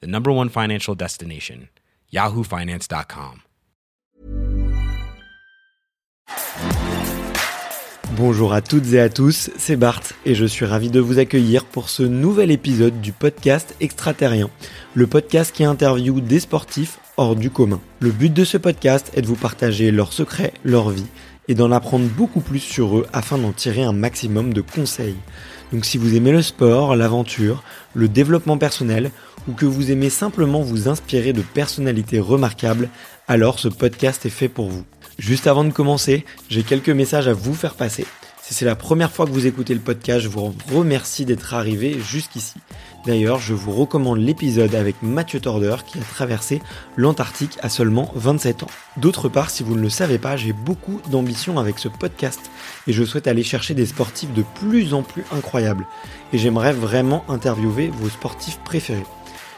the number one financial destination, yahoofinance.com. Bonjour à toutes et à tous, c'est Bart et je suis ravi de vous accueillir pour ce nouvel épisode du podcast Extraterrien, le podcast qui interviewe des sportifs hors du commun. Le but de ce podcast est de vous partager leurs secrets, leur vie et d'en apprendre beaucoup plus sur eux afin d'en tirer un maximum de conseils. Donc si vous aimez le sport, l'aventure, le développement personnel ou que vous aimez simplement vous inspirer de personnalités remarquables, alors ce podcast est fait pour vous. Juste avant de commencer, j'ai quelques messages à vous faire passer. Si c'est la première fois que vous écoutez le podcast, je vous remercie d'être arrivé jusqu'ici. D'ailleurs, je vous recommande l'épisode avec Mathieu Torder qui a traversé l'Antarctique à seulement 27 ans. D'autre part, si vous ne le savez pas, j'ai beaucoup d'ambition avec ce podcast et je souhaite aller chercher des sportifs de plus en plus incroyables. Et j'aimerais vraiment interviewer vos sportifs préférés.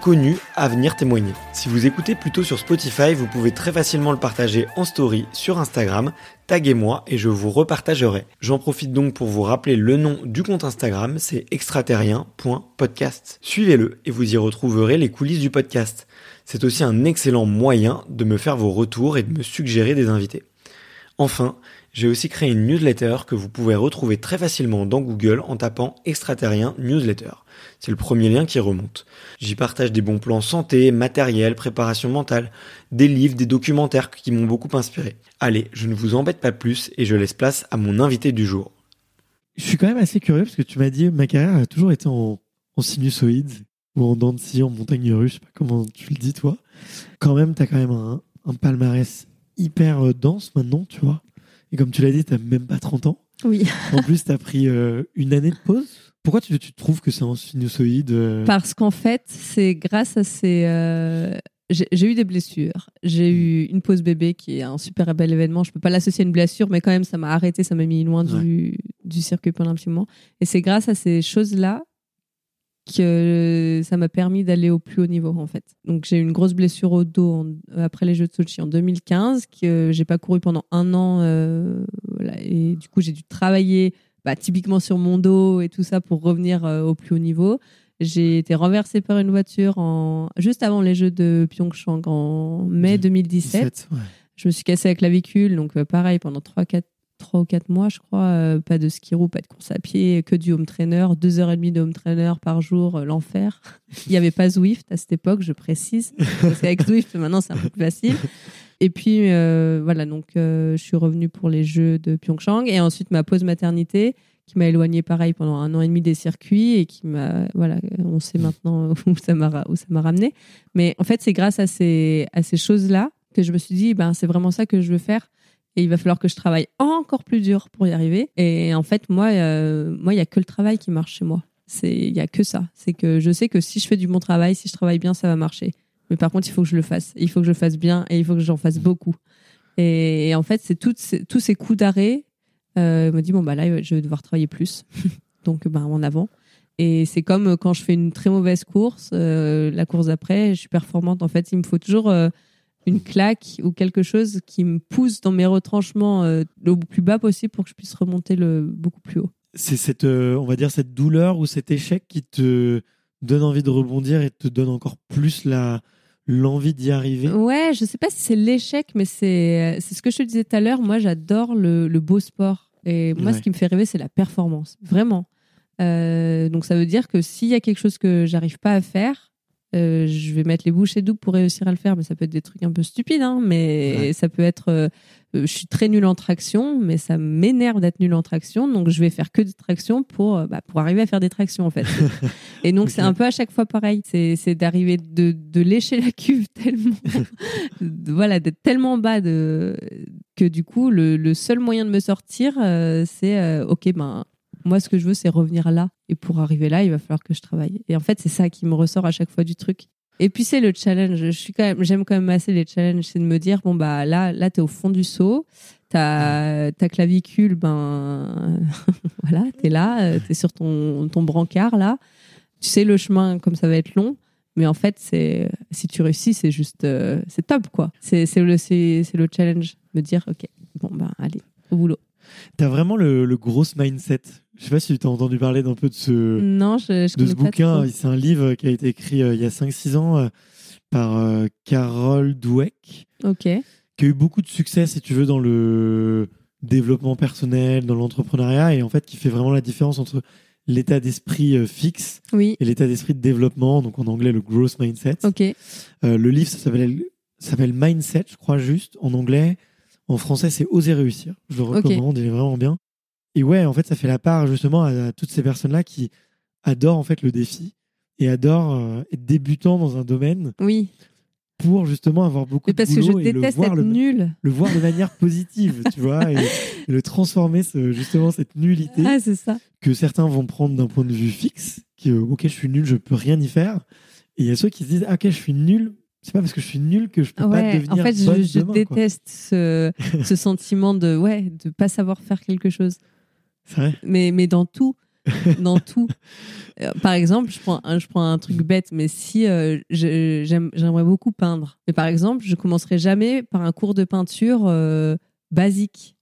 connus à venir témoigner. Si vous écoutez plutôt sur Spotify, vous pouvez très facilement le partager en story sur Instagram, taguez-moi et je vous repartagerai. J'en profite donc pour vous rappeler le nom du compte Instagram, c'est extraterrien.podcast. Suivez-le et vous y retrouverez les coulisses du podcast. C'est aussi un excellent moyen de me faire vos retours et de me suggérer des invités. Enfin, j'ai aussi créé une newsletter que vous pouvez retrouver très facilement dans Google en tapant extraterrien newsletter. C'est le premier lien qui remonte. J'y partage des bons plans santé, matériel, préparation mentale, des livres, des documentaires qui m'ont beaucoup inspiré. Allez, je ne vous embête pas plus et je laisse place à mon invité du jour. Je suis quand même assez curieux parce que tu m'as dit ma carrière a toujours été en, sinusoïde ou en dents de en montagne russe, je sais pas comment tu le dis toi. Quand même, tu as quand même un, un palmarès hyper euh, dense maintenant, tu vois. Et comme tu l'as dit, tu n'as même pas 30 ans. Oui. en plus, tu as pris euh, une année de pause. Pourquoi tu, tu trouves que c'est un sinusoïde euh Parce qu'en fait, c'est grâce à ces. J'ai eu des blessures. J'ai eu une pause bébé qui est un super bel événement. Je peux pas l'associer à une blessure, mais quand même, ça m'a arrêté, ça m'a mis loin du, du circuit pendant un petit moment. Et c'est grâce à ces choses-là que ça m'a permis d'aller au plus haut niveau en fait. Donc j'ai eu une grosse blessure au dos après les Jeux de Sochi en 2015 que j'ai pas couru pendant un an euh, et du coup j'ai dû travailler bah, typiquement sur mon dos et tout ça pour revenir euh, au plus haut niveau. J'ai été renversée par une voiture en... juste avant les Jeux de Pyeongchang en mai 2017. Je me suis cassé la clavicule, donc euh, pareil pendant 3-4 trois ou quatre mois, je crois. Euh, pas de ski pas de course à pied, que du home trainer, deux heures et demie de home trainer par jour, euh, l'enfer. Il n'y avait pas Zwift à cette époque, je précise. Parce qu'avec Zwift, maintenant, c'est un peu plus facile. Et puis, euh, voilà, donc je suis revenue pour les Jeux de Pyeongchang. Et ensuite, ma pause maternité, qui m'a éloignée pareil pendant un an et demi des circuits et qui m'a. Voilà, on sait maintenant où ça m'a ramené. Mais en fait, c'est grâce à ces, à ces choses-là que je me suis dit, ben, c'est vraiment ça que je veux faire et il va falloir que je travaille encore plus dur pour y arriver. Et en fait, moi, euh, moi, il y a que le travail qui marche chez moi. C'est, il y a que ça. C'est que je sais que si je fais du bon travail, si je travaille bien, ça va marcher. Mais par contre, il faut que je le fasse. Il faut que je le fasse bien et il faut que j'en fasse beaucoup. Et, en fait, c'est ces, tous ces coups d'arrêt. Euh, me dit bon bah là, je vais devoir travailler plus. Donc, bah, en avant. Et c'est comme quand je fais une très mauvaise course, euh, la course d'après, je suis performante. En fait, il me faut toujours euh, une claque ou quelque chose qui me pousse dans mes retranchements le plus bas possible pour que je puisse remonter le beaucoup plus haut. C'est cette, on va dire, cette douleur ou cet échec qui te donne envie de rebondir et te donne encore plus la l'envie d'y arriver. Ouais, je sais pas si c'est l'échec, mais c'est c'est ce que je te disais tout à l'heure. Moi, j'adore le, le, beau sport et moi, ce qui me fait rêver, c'est la performance, vraiment. Euh, donc ça veut dire que s'il y a quelque chose que j'arrive pas à faire, euh, je vais mettre les bouchées doubles pour réussir à le faire, mais ça peut être des trucs un peu stupides, hein, mais ça peut être euh, je suis très nulle en traction, mais ça m'énerve d'être nulle en traction, donc je vais faire que des tractions pour, euh, bah, pour arriver à faire des tractions en fait. Et donc c'est un peu à chaque fois pareil, c'est d'arriver de, de lécher la cuve tellement, voilà, d'être tellement bas de, que du coup le, le seul moyen de me sortir, euh, c'est euh, ok ben moi ce que je veux c'est revenir là, et pour arriver là il va falloir que je travaille. Et en fait c'est ça qui me ressort à chaque fois du truc. Et puis c'est le challenge. Je suis quand même, j'aime quand même assez les challenges. C'est de me dire bon bah là, là t'es au fond du seau, ta ta clavicule, ben voilà, t'es là, euh, t'es sur ton ton brancard là. Tu sais le chemin comme ça va être long, mais en fait c'est si tu réussis c'est juste euh, c'est top quoi. C'est c'est le c'est le challenge. Me dire ok bon ben allez au boulot. T'as vraiment le, le gros mindset. Je sais pas si tu as entendu parler d'un peu de ce, Non je, je de ce bouquin. C'est un livre qui a été écrit euh, il y a 5-6 ans euh, par euh, Carol Dweck, Ok qui a eu beaucoup de succès, si tu veux, dans le développement personnel, dans l'entrepreneuriat, et en fait qui fait vraiment la différence entre l'état d'esprit euh, fixe oui et l'état d'esprit de développement, donc en anglais le growth mindset. ok le livre, ça s'appelle ça s'appelle Mindset, je crois juste, en anglais. En français, c'est Oser réussir. Je le recommande, il est vraiment bien. Et ouais, en fait, ça fait la part justement à, à toutes ces personnes-là qui adorent en fait le défi et adorent euh, être débutants dans un domaine oui. pour justement avoir beaucoup Mais parce de que je et le déteste voir, être le, nulle. le voir de manière positive, tu vois, et, et le transformer ce, justement cette nullité Ah c'est ça. que certains vont prendre d'un point de vue fixe, qui euh, ok je suis nul, je peux rien y faire, et il y a ceux qui se disent ah, ok je suis nul, c'est pas parce que je suis nul que je peux pas devenir en fait, je, bonne je demain, quoi. déteste ce, ce sentiment de ouais, de pas savoir faire quelque chose. Vrai. Mais, mais dans tout, dans tout. Euh, Par exemple, je prends un, je prends un truc bête, mais si euh, j'aimerais beaucoup peindre. Mais par exemple, je commencerai jamais par un cours de peinture euh, basique.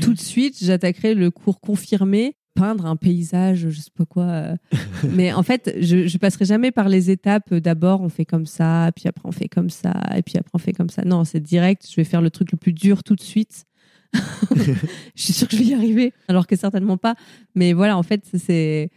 Tout de suite, j'attaquerai le cours confirmé, peindre un paysage, je sais pas quoi. euh. Mais en fait, je, je passerai jamais par les étapes. D'abord, on fait comme ça, puis après, on fait comme ça, et puis après, on fait comme ça. Non, c'est direct. Je vais faire le truc le plus dur tout de suite. je suis sûre que je vais y arriver, alors que certainement pas. Mais voilà, en fait, c'est.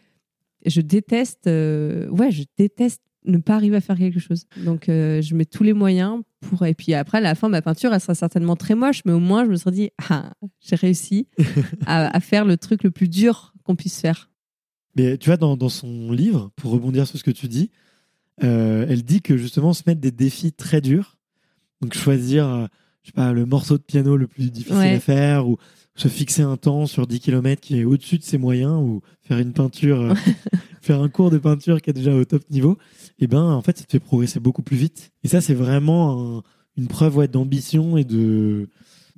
Je déteste. euh, Ouais, je déteste ne pas arriver à faire quelque chose. Donc, euh, je mets tous les moyens pour. Et puis après, à la fin, ma peinture, elle sera certainement très moche, mais au moins, je me serais dit, ah, j'ai réussi à, à faire le truc le plus dur qu'on puisse faire. Mais tu vois, dans, dans son livre, pour rebondir sur ce que tu dis, euh, elle dit que justement se mettre des défis très durs, donc choisir, je sais pas, le morceau de piano le plus difficile Ouais. à faire, ou se fixer un temps sur 10 km qui est au-dessus de ses moyens, ou faire une peinture, euh, faire un cours de peinture qui est déjà au top niveau, et ben en fait ça te fait progresser beaucoup plus vite. Et ça c'est vraiment un- une preuve ouais, d'ambition et de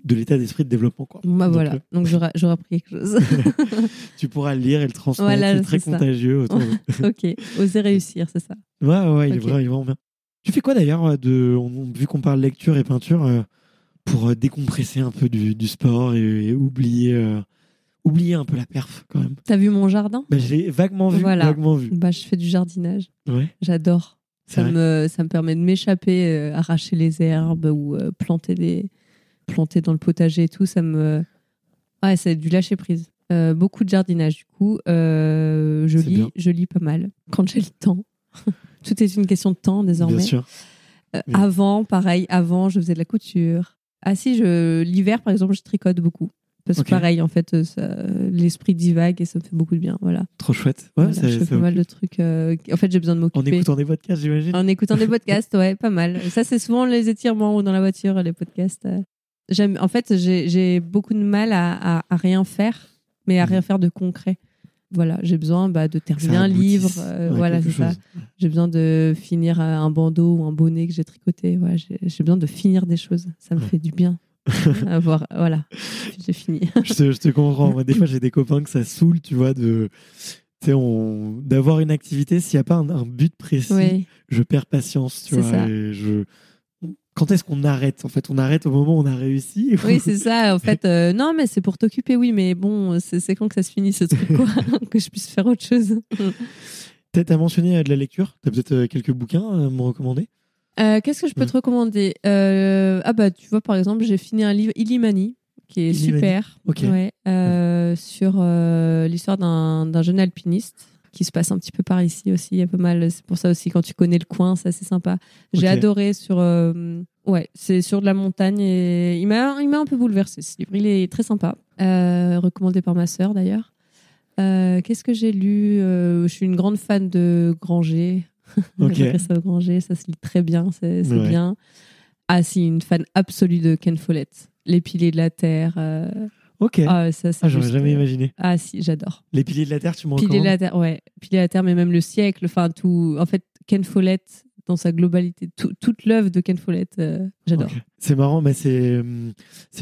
de l'état d'esprit de développement quoi. Bah Donc, voilà. euh, Donc, j'aurais appris quelque chose. tu pourras le lire et le transmettre, Voilà, c'est très ça. contagieux. ok, oser réussir, c'est ça. Ouais, ouais, il, est vraiment, il est vraiment bien. Tu fais quoi d'ailleurs, euh, de, on- vu qu'on parle lecture et peinture, euh, pour euh, décompresser un peu du, du sport et, et oublier, euh, oublier un peu la perf quand même T'as vu mon jardin? Bah, Je l'ai vaguement vu, Voilà. vaguement vu. bah, Je fais du jardinage. Ouais, J'adore. Ça me, ça me permet de m'échapper, euh, arracher les herbes ou euh, planter, des, planter dans le potager et tout. Ça me. Ouais, c'est du lâcher prise. Beaucoup de jardinage, du coup. Je, bien. lis, je lis pas mal quand j'ai le temps. tout est une question de temps désormais. Bien sûr. Euh, Oui. Avant, pareil, avant, je faisais de la couture. Ah si, je l'hiver, par exemple, je tricote beaucoup. Parce que pareil, en fait, euh, l'esprit divague et ça me fait beaucoup de bien. Voilà. Trop chouette. Ouais, Voilà, ça- je fais pas mal de trucs. euh, En fait, j'ai besoin de En m'occuper. écoutant des podcasts, j'imagine. En écoutant des podcasts, ouais, pas mal. Ça, c'est souvent les étirements ou dans la voiture, les podcasts. euh. J'aime, en fait, j'ai j'ai beaucoup de mal à, à- à rien faire, mais à Mhm. rien faire de concret. Voilà, j'ai besoin bah, de terminer un livre. euh, voilà, c'est ça. J'ai besoin de finir euh, un bandeau ou un bonnet que j'ai tricoté. Voilà, j'ai besoin de finir des choses. Ça me Ouais. fait du bien. Avoir, voilà, j'ai fini. je, te, je te comprends. Moi, des fois, j'ai des copains que ça saoule, tu vois, de on- d'avoir une activité. S'il n'y a pas un, un but précis, je perds patience, tu vois. ça. et je... Quand est-ce qu'on arrête En fait, on arrête au moment où on a réussi. oui c'est ça. En fait, euh, non, mais c'est pour t'occuper, oui, mais bon, c'est quand que ça se finit ce truc, quoi, que je puisse faire autre chose. Peut-être à mentionner de la lecture. T'as peut-être euh, quelques bouquins à me recommander? Euh, Qu'est-ce que je peux Ouais. te recommander? Euh, Ah bah tu vois par exemple j'ai fini un livre Illimani qui est Illimani. super Ok. ouais, euh, sur l'histoire d'un jeune alpiniste qui se passe un petit peu par ici aussi il y a pas mal c'est pour ça aussi quand tu connais le coin c'est assez sympa j'ai adoré sur euh, Ouais, c'est sur de la montagne et il m'a, il m'a un peu bouleversé ce livre. Il est très sympa, euh, recommandé par ma sœur d'ailleurs. Euh, qu'est-ce que j'ai lu? Je suis une grande fan de Granger. Ok. J'ai fait ça Granger, ça se lit très bien, c'est, c'est Ouais. bien. Ah si, une fan absolue de Ken Follett. Les piliers de la terre. Ok. Ah, Ah, ça, c'est j'aurais juste- jamais imaginé. Ah si, j'adore. Les piliers de la Terre, tu m'en Piliers de la terre, ouais. Piliers de la terre, mais même le siècle, enfin tout. En fait, Ken Follett dans sa globalité, tout- toute l'œuvre de Ken Follett, euh, j'adore. C'est marrant, mais c'est hum,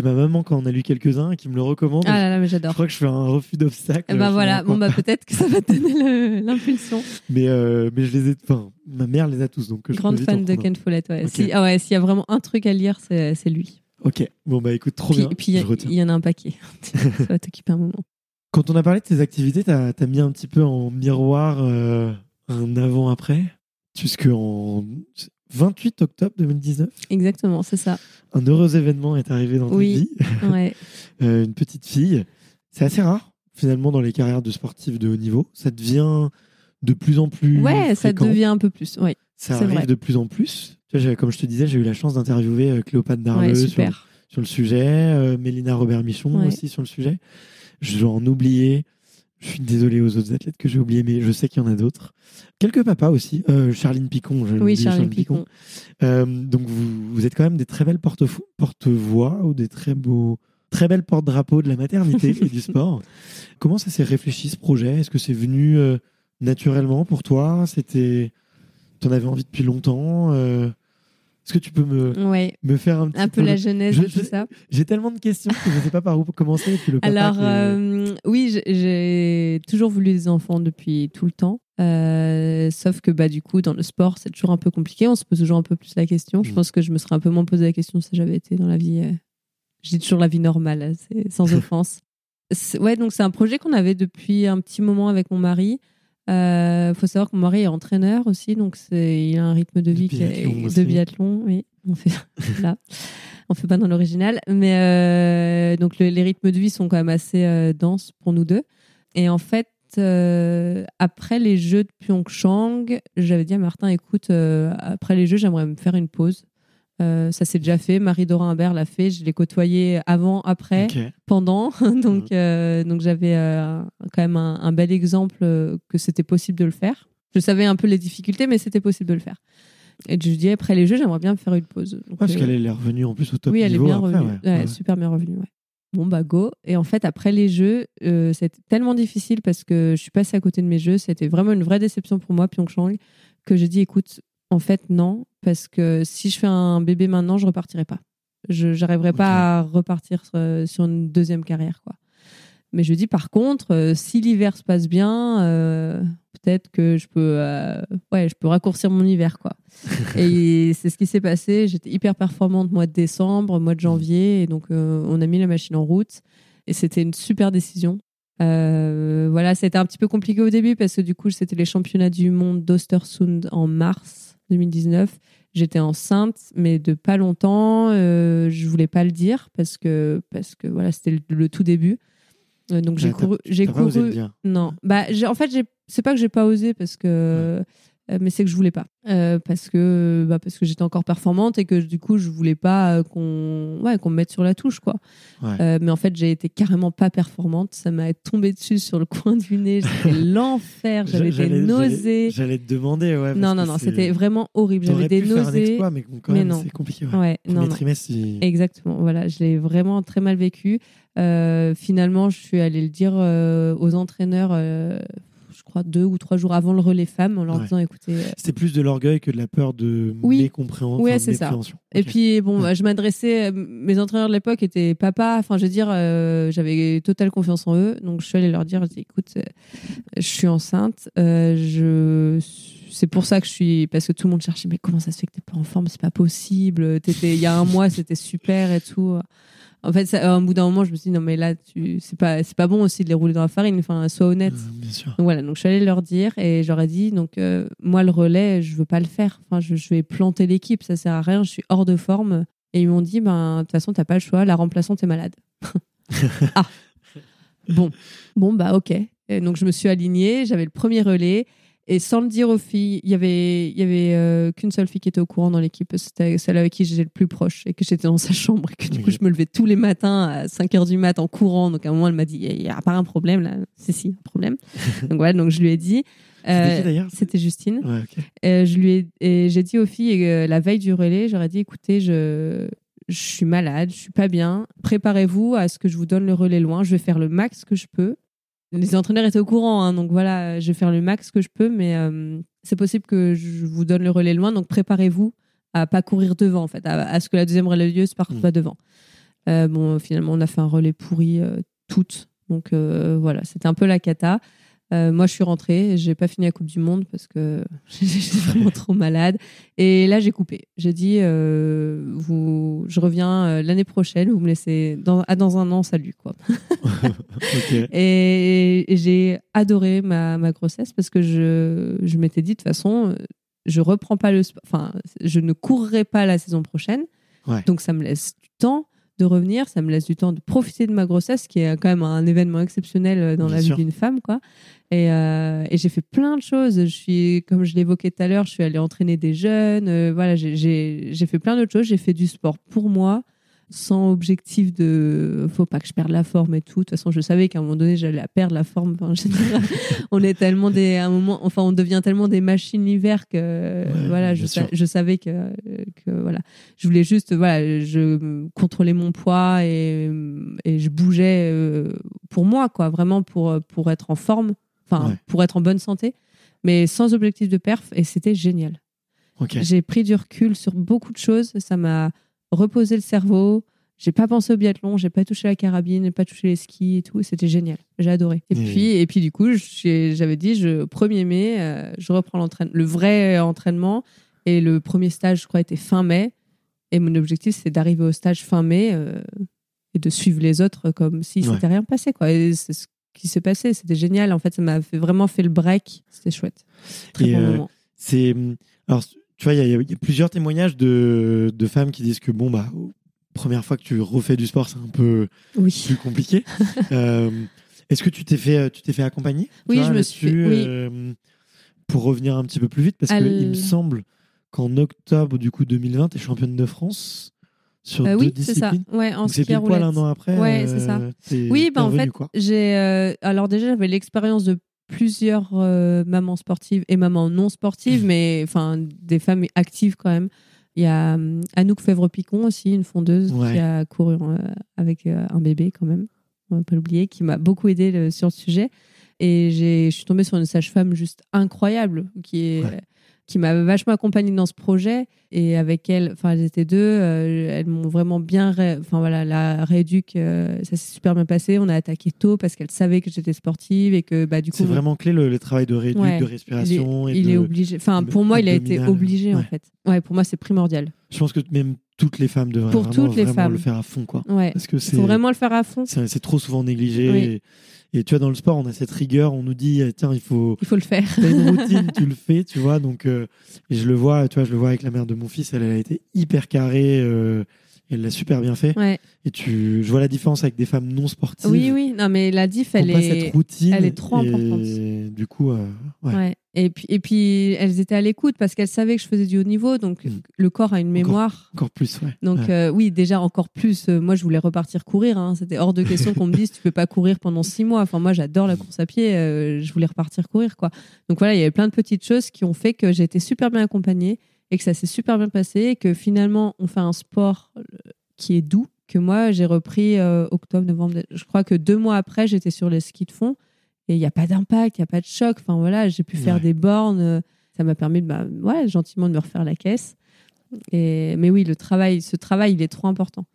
ma maman quand on a lu quelques-uns qui me le recommande. Ah là là, mais je j'adore. crois que je fais un refus d'obstacle. Eh je ben sais voilà, bon bah peut-être que ça va te donner l'impulsion. Mais, euh, mais je les ai. Enfin, ma mère les a tous, donc je Grande fan de. Ken Follett, ouais. Si, ah ouais, s'il y a vraiment un truc à lire, c'est lui. Ok, bon bah écoute, trop puis bien. puis il y en a un paquet. ça va t'occuper un moment. Quand on a parlé de tes activités, t'as as mis un petit peu en miroir euh, un avant-après, puisque en 28 octobre 2019, Exactement, c'est ça. un heureux événement est arrivé dans ta vie, Ouais. Euh, une petite fille. C'est assez rare finalement dans les carrières de sportifs de haut niveau. Ça devient de plus en plus. Ouais, ça devient un peu plus. Ouais, Ça arrive vrai. de plus en plus. Vois, comme je te disais, j'ai eu la chance d'interviewer euh, Cléopâtre Darleux ouais sur, le sujet, euh, Mélina Robert-Michon Ouais. aussi sur le sujet. Je dois en oublier. Je suis désolé aux autres athlètes que j'ai oubliés, mais je sais qu'il y en a d'autres. Quelques papas aussi. Euh, Charline Picon, je Oui, Charlie Picon. Euh, donc vous, vous êtes quand même des très belles porte- porte-voix ou des très beaux, très belles porte-drapeaux de la maternité et du sport. Comment ça s'est réfléchi ce projet? Est-ce que c'est venu euh, naturellement pour toi? C'était, t'en avais envie depuis longtemps Est-ce que tu peux me, Ouais, me faire un petit un peu la genèse Je- de tout ça. J'ai tellement de questions que je ne sais pas par où commencer. Le Alors, est- euh, oui, j'ai- toujours voulu des enfants depuis tout le temps. Euh, sauf que bah, du coup, dans le sport, c'est toujours un peu compliqué. On se pose toujours un peu plus la question. Je Mm. pense que je me serais un peu moins posé la question si j'avais été dans la vie. euh, je dis toujours la vie normale, hein, c'est sans offense. Ouais, donc c'est un projet qu'on avait depuis un petit moment avec mon mari. Il faut savoir que mon mari est entraîneur aussi, donc c'est il a un rythme de De vie qui est- biathlon de biathlon. Oui, on fait là, on fait pas dans l'original, mais euh, donc le- les rythmes de vie sont quand même assez euh, denses pour nous deux. Et en fait, euh, après les Jeux de Pyeongchang, j'avais dit à Martin, écoute, euh, après les Jeux, j'aimerais me faire une pause. Euh, ça s'est déjà fait. Marie-Dora Imbert l'a fait. Je l'ai côtoyée avant, après pendant. donc, euh, donc j'avais euh, quand même un, un bel exemple que c'était possible de le faire. Je savais un peu les difficultés, mais c'était possible de le faire. Et je lui dis après les jeux, j'aimerais bien me faire une pause. Donc, Ouais, parce qu'elle est revenue en plus au top oui, elle est bien après, revenue. ouais. Ouais. Super bien revenue. Bon, bah go. Et en fait, après les jeux, c'était tellement difficile parce que je suis passée à côté de mes jeux. C'était vraiment une vraie déception pour moi, Pyeongchang, que j'ai dit écoute, en fait, non, parce que si je fais un bébé maintenant, je repartirai pas. Je n'arriverai pas à repartir euh, sur une deuxième carrière. quoi. Mais je dis par contre, euh, si l'hiver se passe bien, euh, peut-être que je peux, euh, ouais, je peux raccourcir mon hiver. quoi. et c'est ce qui s'est passé. J'étais hyper performante mois de décembre, mois de janvier, et donc on a mis la machine en route. Et c'était une super décision. Voilà, c'était un petit peu compliqué au début parce que du coup, c'était les championnats du monde d'Ostersund en mars 2019. J'étais enceinte, mais de pas longtemps. Euh, je voulais pas le dire parce que parce que voilà, c'était le, le tout début. Euh, donc j'ai couru, j'ai pas osé le couru. dire. Non, bah en fait c'est pas que j'ai pas osé parce que mais c'est que je voulais pas Euh, parce que bah, parce que j'étais encore performante et que du coup je voulais pas euh, qu'on ouais qu'on me mette sur la touche quoi. Ouais. Euh, mais en fait j'ai été carrément pas performante, ça m'a tombé dessus sur le coin du nez, c'était l'enfer, j'avais des nausées. J'allais te demander, ouais. Non parce non non, c'était vraiment horrible, j'avais des pu faire un nausées. exploit, mais quand Mais même, non. c'est compliqué. Ouais. Ouais, Premier non, non. trimestre, il- Exactement, voilà, je l'ai vraiment très mal vécu. Euh, finalement, je suis allée le dire euh, aux entraîneurs, euh, crois deux ou trois jours avant le relais femmes, en leur Ouais. disant, écoutez. euh, C'était plus de l'orgueil que de la peur de Oui. mécompréhension. C'est ça. Et puis bon, Ouais. je m'adressais, euh, mes entraîneurs de l'époque étaient papa, enfin je veux dire, euh, j'avais totale confiance en eux, donc je suis allée leur dire, je dis, écoute, euh, je suis enceinte, euh, je c'est pour ça que je suis parce que tout le monde cherchait mais comment ça se fait que t'es pas en forme? C'est pas possible t'étais il y a un mois c'était super et tout en fait ça, à un bout d'un moment je me suis dit non mais là tu c'est pas pas bon aussi de les rouler dans la farine enfin sois honnête Euh, bien sûr. donc voilà, donc je suis allée leur dire et j'aurais dit donc euh, moi le relais, je veux pas le faire. Enfin, je, je vais planter l'équipe, ça sert à rien, je suis hors de forme. Et ils m'ont dit ben de toute façon t'as pas le choix, la remplaçante est malade. ah bon, bon bah ok. Et donc je me suis alignée, j'avais le premier relais et sans le dire aux filles, il y avait, il y avait euh, qu'une seule fille qui était au courant dans l'équipe. C'était celle avec qui j'étais le plus proche et que j'étais dans sa chambre et que du coup, je me levais tous les matins à 5 heures du mat en courant. Donc, à un moment, elle m'a dit, il n'y a pas un problème là. C'est si, un problème. donc, voilà, donc je lui ai dit. C'était euh, C'était Justine. Ouais. Euh, je lui ai, et j'ai dit aux filles euh, la veille du relais, j'aurais dit écoutez, je, je suis malade, je suis pas bien. Préparez-vous à ce que je vous donne le relais loin. Je vais faire le max que je peux. Les entraîneurs étaient au courant, hein, donc voilà, je vais faire le max que je peux, mais euh, c'est possible que je vous donne le relais loin, donc préparez-vous à pas courir devant, en fait, à, à ce que la deuxième relayeuse parte Mm. pas devant. Euh, bon, finalement, on a fait un relais pourri euh, toutes, donc euh, voilà, c'était un peu la cata. Euh, moi, je suis rentrée, j'ai pas fini la Coupe du Monde parce que j'étais vraiment trop malade. Et là, j'ai coupé. J'ai dit, euh, vous, je reviens euh, l'année prochaine. Vous me laissez dans, ah, dans un an, salut quoi. Et, et j'ai adoré ma, ma grossesse parce que je, je m'étais dit de toute façon, je reprends pas le, enfin, je ne courrai pas la saison prochaine. Ouais. Donc ça me laisse du temps de revenir, ça me laisse du temps de profiter de ma grossesse, qui est quand même un événement exceptionnel euh, dans Bien la sûr. vie d'une femme, quoi. Et, euh, et j'ai fait plein de choses. Je suis, comme je l'évoquais tout à l'heure, je suis allée entraîner des jeunes. euh, voilà, j'ai fait plein d'autres choses. J'ai fait du sport pour moi, sans objectif de faut pas que je perde la forme et tout. De toute façon, je savais qu'à un moment donné, j'allais la perdre la forme. Enfin, en général, on est tellement des, à un moment, enfin, on devient tellement des machines l'hiver que voilà, je, sa- savais que, que voilà, je voulais juste, voilà, je contrôlais mon poids et, et je bougeais euh, pour moi, quoi, vraiment pour pour être en forme, enfin, Ouais. pour être en bonne santé, mais sans objectif de perf. Et c'était génial. J'ai pris du recul sur beaucoup de choses. Ça m'a reposé le cerveau. J'ai pas pensé au biathlon, j'ai pas touché la carabine, j'ai pas touché les skis et tout. C'était génial. J'ai adoré. Et Et- puis, et puis du coup, j'avais dit, je 1er mai, euh, je reprends l'entraînement, le vrai entraînement. Et le premier stage, je crois, était fin mai. Et mon objectif, c'est d'arriver au stage fin mai euh, et de suivre les autres comme si Ouais. s'était rien passé. Quoi. Et c'est ce qui s'est passé. C'était génial. En fait, ça m'a vraiment fait le break. C'était chouette. Très Et, bon euh, moment. C'est alors tu vois, il y, a- il y a plusieurs témoignages de, de femmes qui disent que bon bah première fois que tu refais du sport, c'est un peu Oui. plus compliqué. Euh, Est-ce que tu t'es fait tu t'es fait accompagner Oui, vois, je me suis fait- oui. euh, pour revenir un petit peu plus vite? Parce qu'il me semble qu'en octobre du coup 2020, tu es championne de France sur Euh, deux oui, c'est ça. Ouais, en ski un an après. Ouais, euh, c'est ça. Oui, bah en fait, j'ai. euh, alors déjà, j'avais l'expérience de plusieurs euh, mamans sportives et mamans non sportives, mais enfin des femmes actives quand même. Il y a euh, Anouk Fèvre-Picon aussi, une fondeuse Ouais. qui a couru euh, avec euh, un bébé quand même, on va pas l'oublier, qui m'a beaucoup aidé sur le sujet. Et je suis tombée sur une sage-femme juste incroyable qui est. Ouais. Qui m'a vachement accompagnée dans ce projet et avec elle enfin elles étaient deux euh, elles m'ont vraiment bien enfin voilà la rééduque euh, ça s'est super bien passé on a attaqué tôt parce qu'elle savait que j'étais sportive et que bah du coup C'est vraiment clé le, le travail de Ouais. de il est, respiration. et il de- est obligé enfin pour moi il a été obligé en fait ouais pour moi c'est primordial Je pense que même toutes les femmes devraient Pour vraiment, toutes les vraiment femmes. le faire à fond, quoi. ouais Parce que il c'est faut vraiment le faire à fond c'est c'est trop souvent négligé. Oui. Et, et tu vois, dans le sport, on a cette rigueur. On nous dit, eh, tiens, il faut. il faut le faire T'as une routine, tu le fais, tu vois. Donc, euh, et je le vois, tu vois, je le vois avec la mère de mon fils. Elle, elle a été hyper carrée. euh, elle l'a super bien fait. ouais Et tu, je vois la différence avec des femmes non sportives. oui oui non mais la diff elle est cette routine. elle est trop et importante. Du coup, euh, ouais. Ouais. Et puis, et puis, elles étaient à l'écoute parce qu'elles savaient que je faisais du haut niveau. Donc, Mm. le corps a une mémoire. encore plus, ouais. Donc, Ouais. euh, oui, déjà encore plus. euh, moi, je voulais repartir courir. hein. C'était hors de question qu'on me dise tu peux pas courir pendant six mois. Enfin, moi, j'adore la course à pied. euh, je voulais repartir courir, quoi. Donc, voilà, il y avait plein de petites choses qui ont fait que j'ai été super bien accompagnée et que ça s'est super bien passé. Et que finalement, on fait un sport qui est doux. Que moi, j'ai repris octobre, novembre. Je crois que deux mois après, j'étais sur les skis de fond. Et il n'y a pas d'impact, il n'y a pas de choc. Enfin voilà, j'ai pu faire Ouais. des bornes. Ça m'a permis de, bah, ouais, gentiment de me refaire la caisse. Et, mais oui, le travail, ce travail, il est trop important.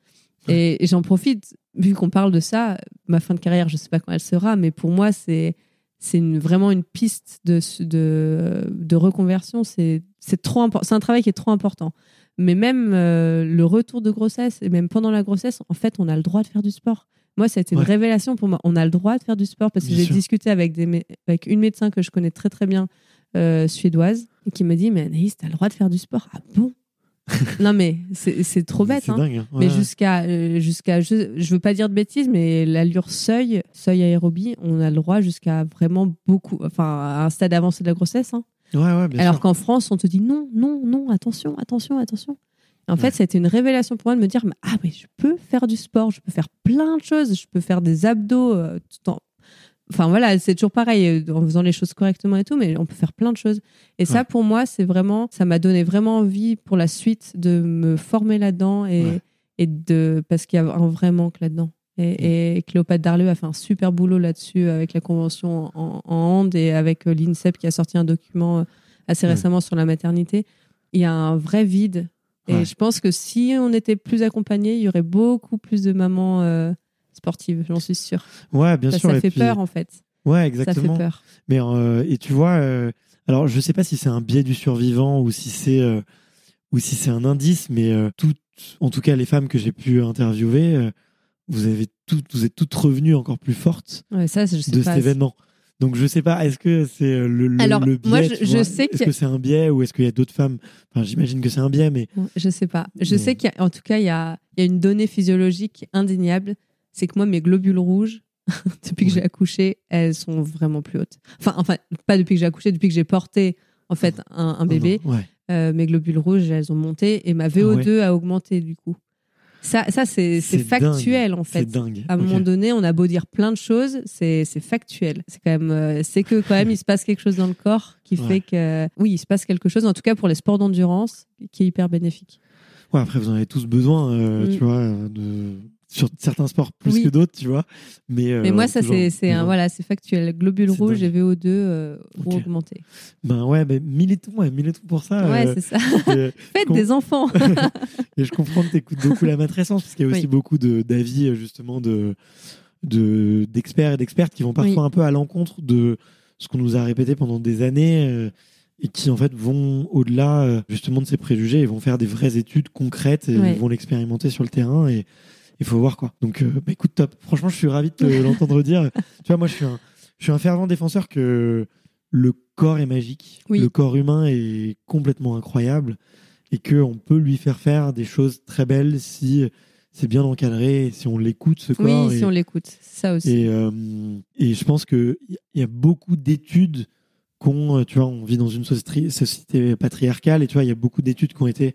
Et, et j'en profite, vu qu'on parle de ça, ma fin de carrière, je ne sais pas quand elle sera, mais pour moi, c'est c'est vraiment une piste de, de, de reconversion. C'est c'est trop C'est un travail qui est trop important. Mais même euh, le retour de grossesse, et même pendant la grossesse, en fait, on a le droit de faire du sport. Moi, ça a été une Ouais. révélation pour moi. On a le droit de faire du sport parce que j'ai discuté avec, des, mé- avec une médecin que je connais très très bien, euh, suédoise, qui me dit Mais Anaïs, tu as le droit de faire du sport Ah bon? Non mais c'est trop bête. C'est hein. dingue. hein. Mais jusqu'à, euh, jusqu'à, je, je veux pas dire de bêtises, mais l'allure seuil, seuil aérobie, on a le droit jusqu'à vraiment beaucoup, enfin, à un stade avancé de la grossesse. hein. Ouais, ouais, bien Alors qu'en France, on te dit non, non, non, attention, attention, attention. En fait, Ouais. c'était une révélation pour moi de me dire, ah, mais je peux faire du sport, je peux faire plein de choses, je peux faire des abdos euh, tout en. Enfin voilà, c'est toujours pareil euh, en faisant les choses correctement et tout, mais on peut faire plein de choses. Et ça, Ouais. pour moi, c'est vraiment, ça m'a donné vraiment envie pour la suite de me former là-dedans et, Ouais. et de parce qu'il y a un vrai manque là-dedans. Et, et Cléopâtre Darleux a fait un super boulot là-dessus avec la convention en, en hand et avec euh, l'INSEP qui a sorti un document assez Ouais. récemment sur la maternité. Il y a un vrai vide. Et Ouais. je pense que si on était plus accompagné, il y aurait beaucoup plus de mamans euh, sportives, j'en suis sûre. Ouais, bien ça sûr. ça fait puis- peur en fait. Ouais, Ça exactement. fait peur. Mais euh, et tu vois, euh, alors je sais pas si c'est un biais du survivant ou si c'est ou si c'est un indice, mais toutes, en tout cas les femmes que j'ai pu interviewer, vous avez toutes, vous êtes toutes revenues encore plus fortes Ouais, ça, je sais de pas. cet événement. Donc je sais pas, est-ce que c'est euh, le, le, Alors, le biais moi, je- sais Est-ce que c'est un biais ou est-ce qu'il y a d'autres femmes? Enfin, j'imagine que c'est un biais, mais Je sais pas. Je Mais- sais qu'en tout cas, il y a, il y a une donnée physiologique indéniable. C'est que moi, mes globules rouges, depuis que j'ai accouché, elles sont vraiment plus hautes. Enfin, enfin, pas depuis que j'ai accouché, depuis que j'ai porté en fait un, un bébé, Non, ouais. euh, mes globules rouges, elles ont monté et ma VO2 a augmenté du coup. Ça, ça c'est factuel en C'est fait. dingue. À un moment donné, on a beau dire plein de choses, c'est c'est factuel. C'est quand même, euh, c'est que quand même, il se passe quelque chose dans le corps qui Ouais. fait que, oui, il se passe quelque chose. En tout cas, pour les sports d'endurance, qui est hyper bénéfique. Ouais, après, vous en avez tous besoin, euh, Mm. tu vois, euh, de... sur certains sports plus Oui. que d'autres, tu vois. Mais, euh, Mais moi, ça, toujours- c'est voilà, factuel. Rouges dingue. et VO2 euh, Ok. ont augmenté. Ben ouais, ben militons, ouais, militons pour ça. ouais, euh, c'est ça. Faites des enfants. et je comprends que tu écoutes beaucoup la matrescence, parce qu'il y a aussi Oui. beaucoup d'avis, euh, justement, de de- d'experts et d'expertes qui vont parfois Oui. un peu à l'encontre de ce qu'on nous a répété pendant des années euh, et qui, en fait, vont au-delà, euh, justement, de ces préjugés et vont faire des vraies études concrètes et Ouais. vont l'expérimenter sur le terrain et il faut voir quoi. Donc, euh, bah, écoute, top. Franchement, je suis ravi de te l'entendre dire. Tu vois, moi, je suis un, je suis un fervent défenseur que le corps est magique, Oui. le corps humain est complètement incroyable et qu'on peut lui faire faire des choses très belles si c'est bien encadré, si on l'écoute ce corps. oui, et, si on l'écoute, ça aussi. et, euh, et je pense qu'il y a beaucoup d'études qu'on, euh, tu vois, on vit dans une société, société patriarcale et tu vois, il y a beaucoup d'études qui ont été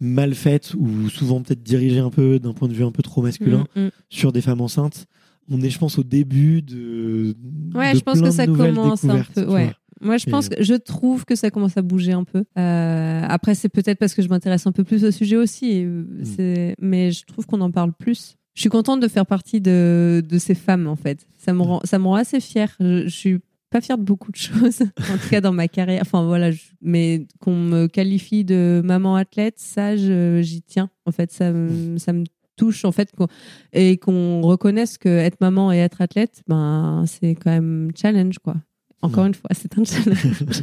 mal faites ou souvent peut-être dirigées un peu d'un point de vue un peu trop masculin Mm, mm. sur des femmes enceintes. On est, je pense, au début de. Ouais, de je pense plein que ça commence un peu. Ouais. Moi, je pense que je trouve que ça commence à bouger un peu. Euh, après, c'est peut-être parce que je m'intéresse un peu plus au sujet aussi. euh, Mm. Mais je trouve qu'on en parle plus. Je suis contente de faire partie de, de ces femmes, en fait. Ça me rend, ça me rend assez fière. Je, je suis pas fière de beaucoup de choses, en tout cas dans ma carrière. Enfin, voilà. je- mais qu'on me qualifie de maman athlète, ça, je- j'y tiens. En fait, ça, me- ça me touche, en fait. qu'on- et qu'on reconnaisse que être maman et être athlète, ben, c'est quand même challenge, quoi. Encore Ouais. une fois, c'est un challenge.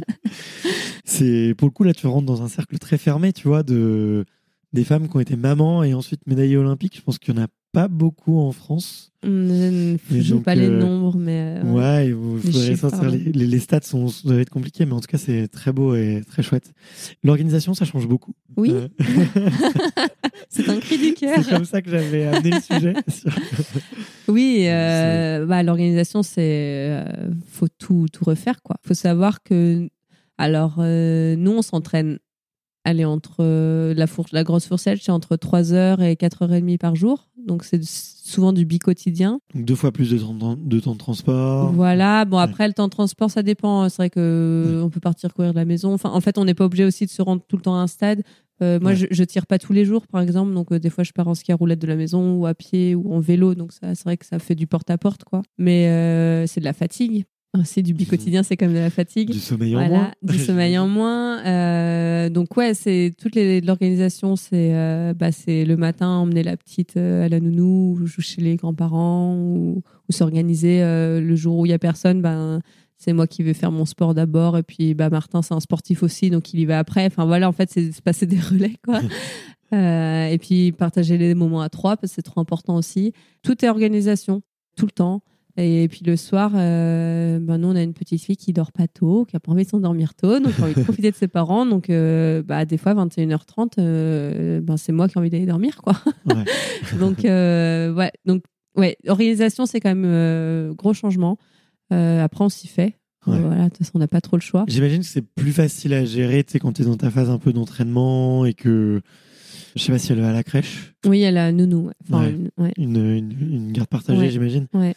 C'est pour le coup là, tu rentres dans un cercle très fermé, tu vois, de des femmes qui ont été mamans et ensuite médaillées olympiques. Je pense qu'il y en a pas beaucoup en France. Je ne joue donc, pas les euh, nombres, mais. euh, Ouais, il vous- Les faudrait chiffres, sortir pardon. les, les- les stats sont, doit être compliqué, mais en tout cas, c'est très beau et très chouette. L'organisation, ça change beaucoup. Oui. Euh, C'est un cri du cœur. c'est comme ça que j'avais amené le sujet. Oui, euh, bah, l'organisation, c'est. faut tout, tout refaire, quoi. faut savoir que. Alors, nous, on s'entraîne. Allez, entre euh, la, fourche, la grosse fourchette, c'est entre 3h et 4h30 par jour. Donc, c'est souvent du bi-quotidien. Donc deux fois plus de temps de, temps de transport. Voilà. Bon, Ouais. après, le temps de transport, ça dépend. C'est vrai que on peut partir courir de la maison. Enfin, en fait, on n'est pas obligé aussi de se rendre tout le temps à un stade. Euh, moi, Ouais. je, je tire pas tous les jours, par exemple. Donc, euh, des fois, je pars en ski à roulette de la maison ou à pied ou en vélo. Donc, ça, c'est vrai que ça fait du porte-à-porte, quoi. Mais euh, c'est de la fatigue. C'est du bi-quotidien, c'est comme de la fatigue. Du sommeil en Voilà, moins. du sommeil en moins. Euh, donc ouais, c'est toute les- l'organisation, c'est euh, bah, c'est le matin emmener la petite euh, à la nounou, ou chez les grands-parents, ou, ou s'organiser euh, le jour où il y a personne. Ben c'est moi qui vais faire mon sport d'abord, et puis bah Martin c'est un sportif aussi, donc il y va après. Enfin voilà, en fait c'est se passer des relais quoi. Euh, et puis partager les moments à trois parce que c'est trop important aussi. Tout est organisation, tout le temps. Et puis le soir, euh, ben nous, on a une petite fille qui dort pas tôt, qui a pas envie de s'endormir tôt, donc qui a envie de profiter de ses parents. Donc, euh, bah, des fois, 21h30, euh, ben, c'est moi qui ai envie d'aller dormir, quoi. Ouais. donc, euh, ouais, donc, ouais, organisation, c'est quand même gros changement. Après, on s'y fait. Ouais. Voilà, de toute façon, on n'a pas trop le choix. J'imagine que c'est plus facile à gérer, tu sais, quand tu es dans ta phase un peu d'entraînement et que. Je sais pas si elle va à la crèche. Oui, elle a nounou. ouais. Enfin, Ouais. une- ouais. Une, une, une garde partagée, j'imagine. Ouais.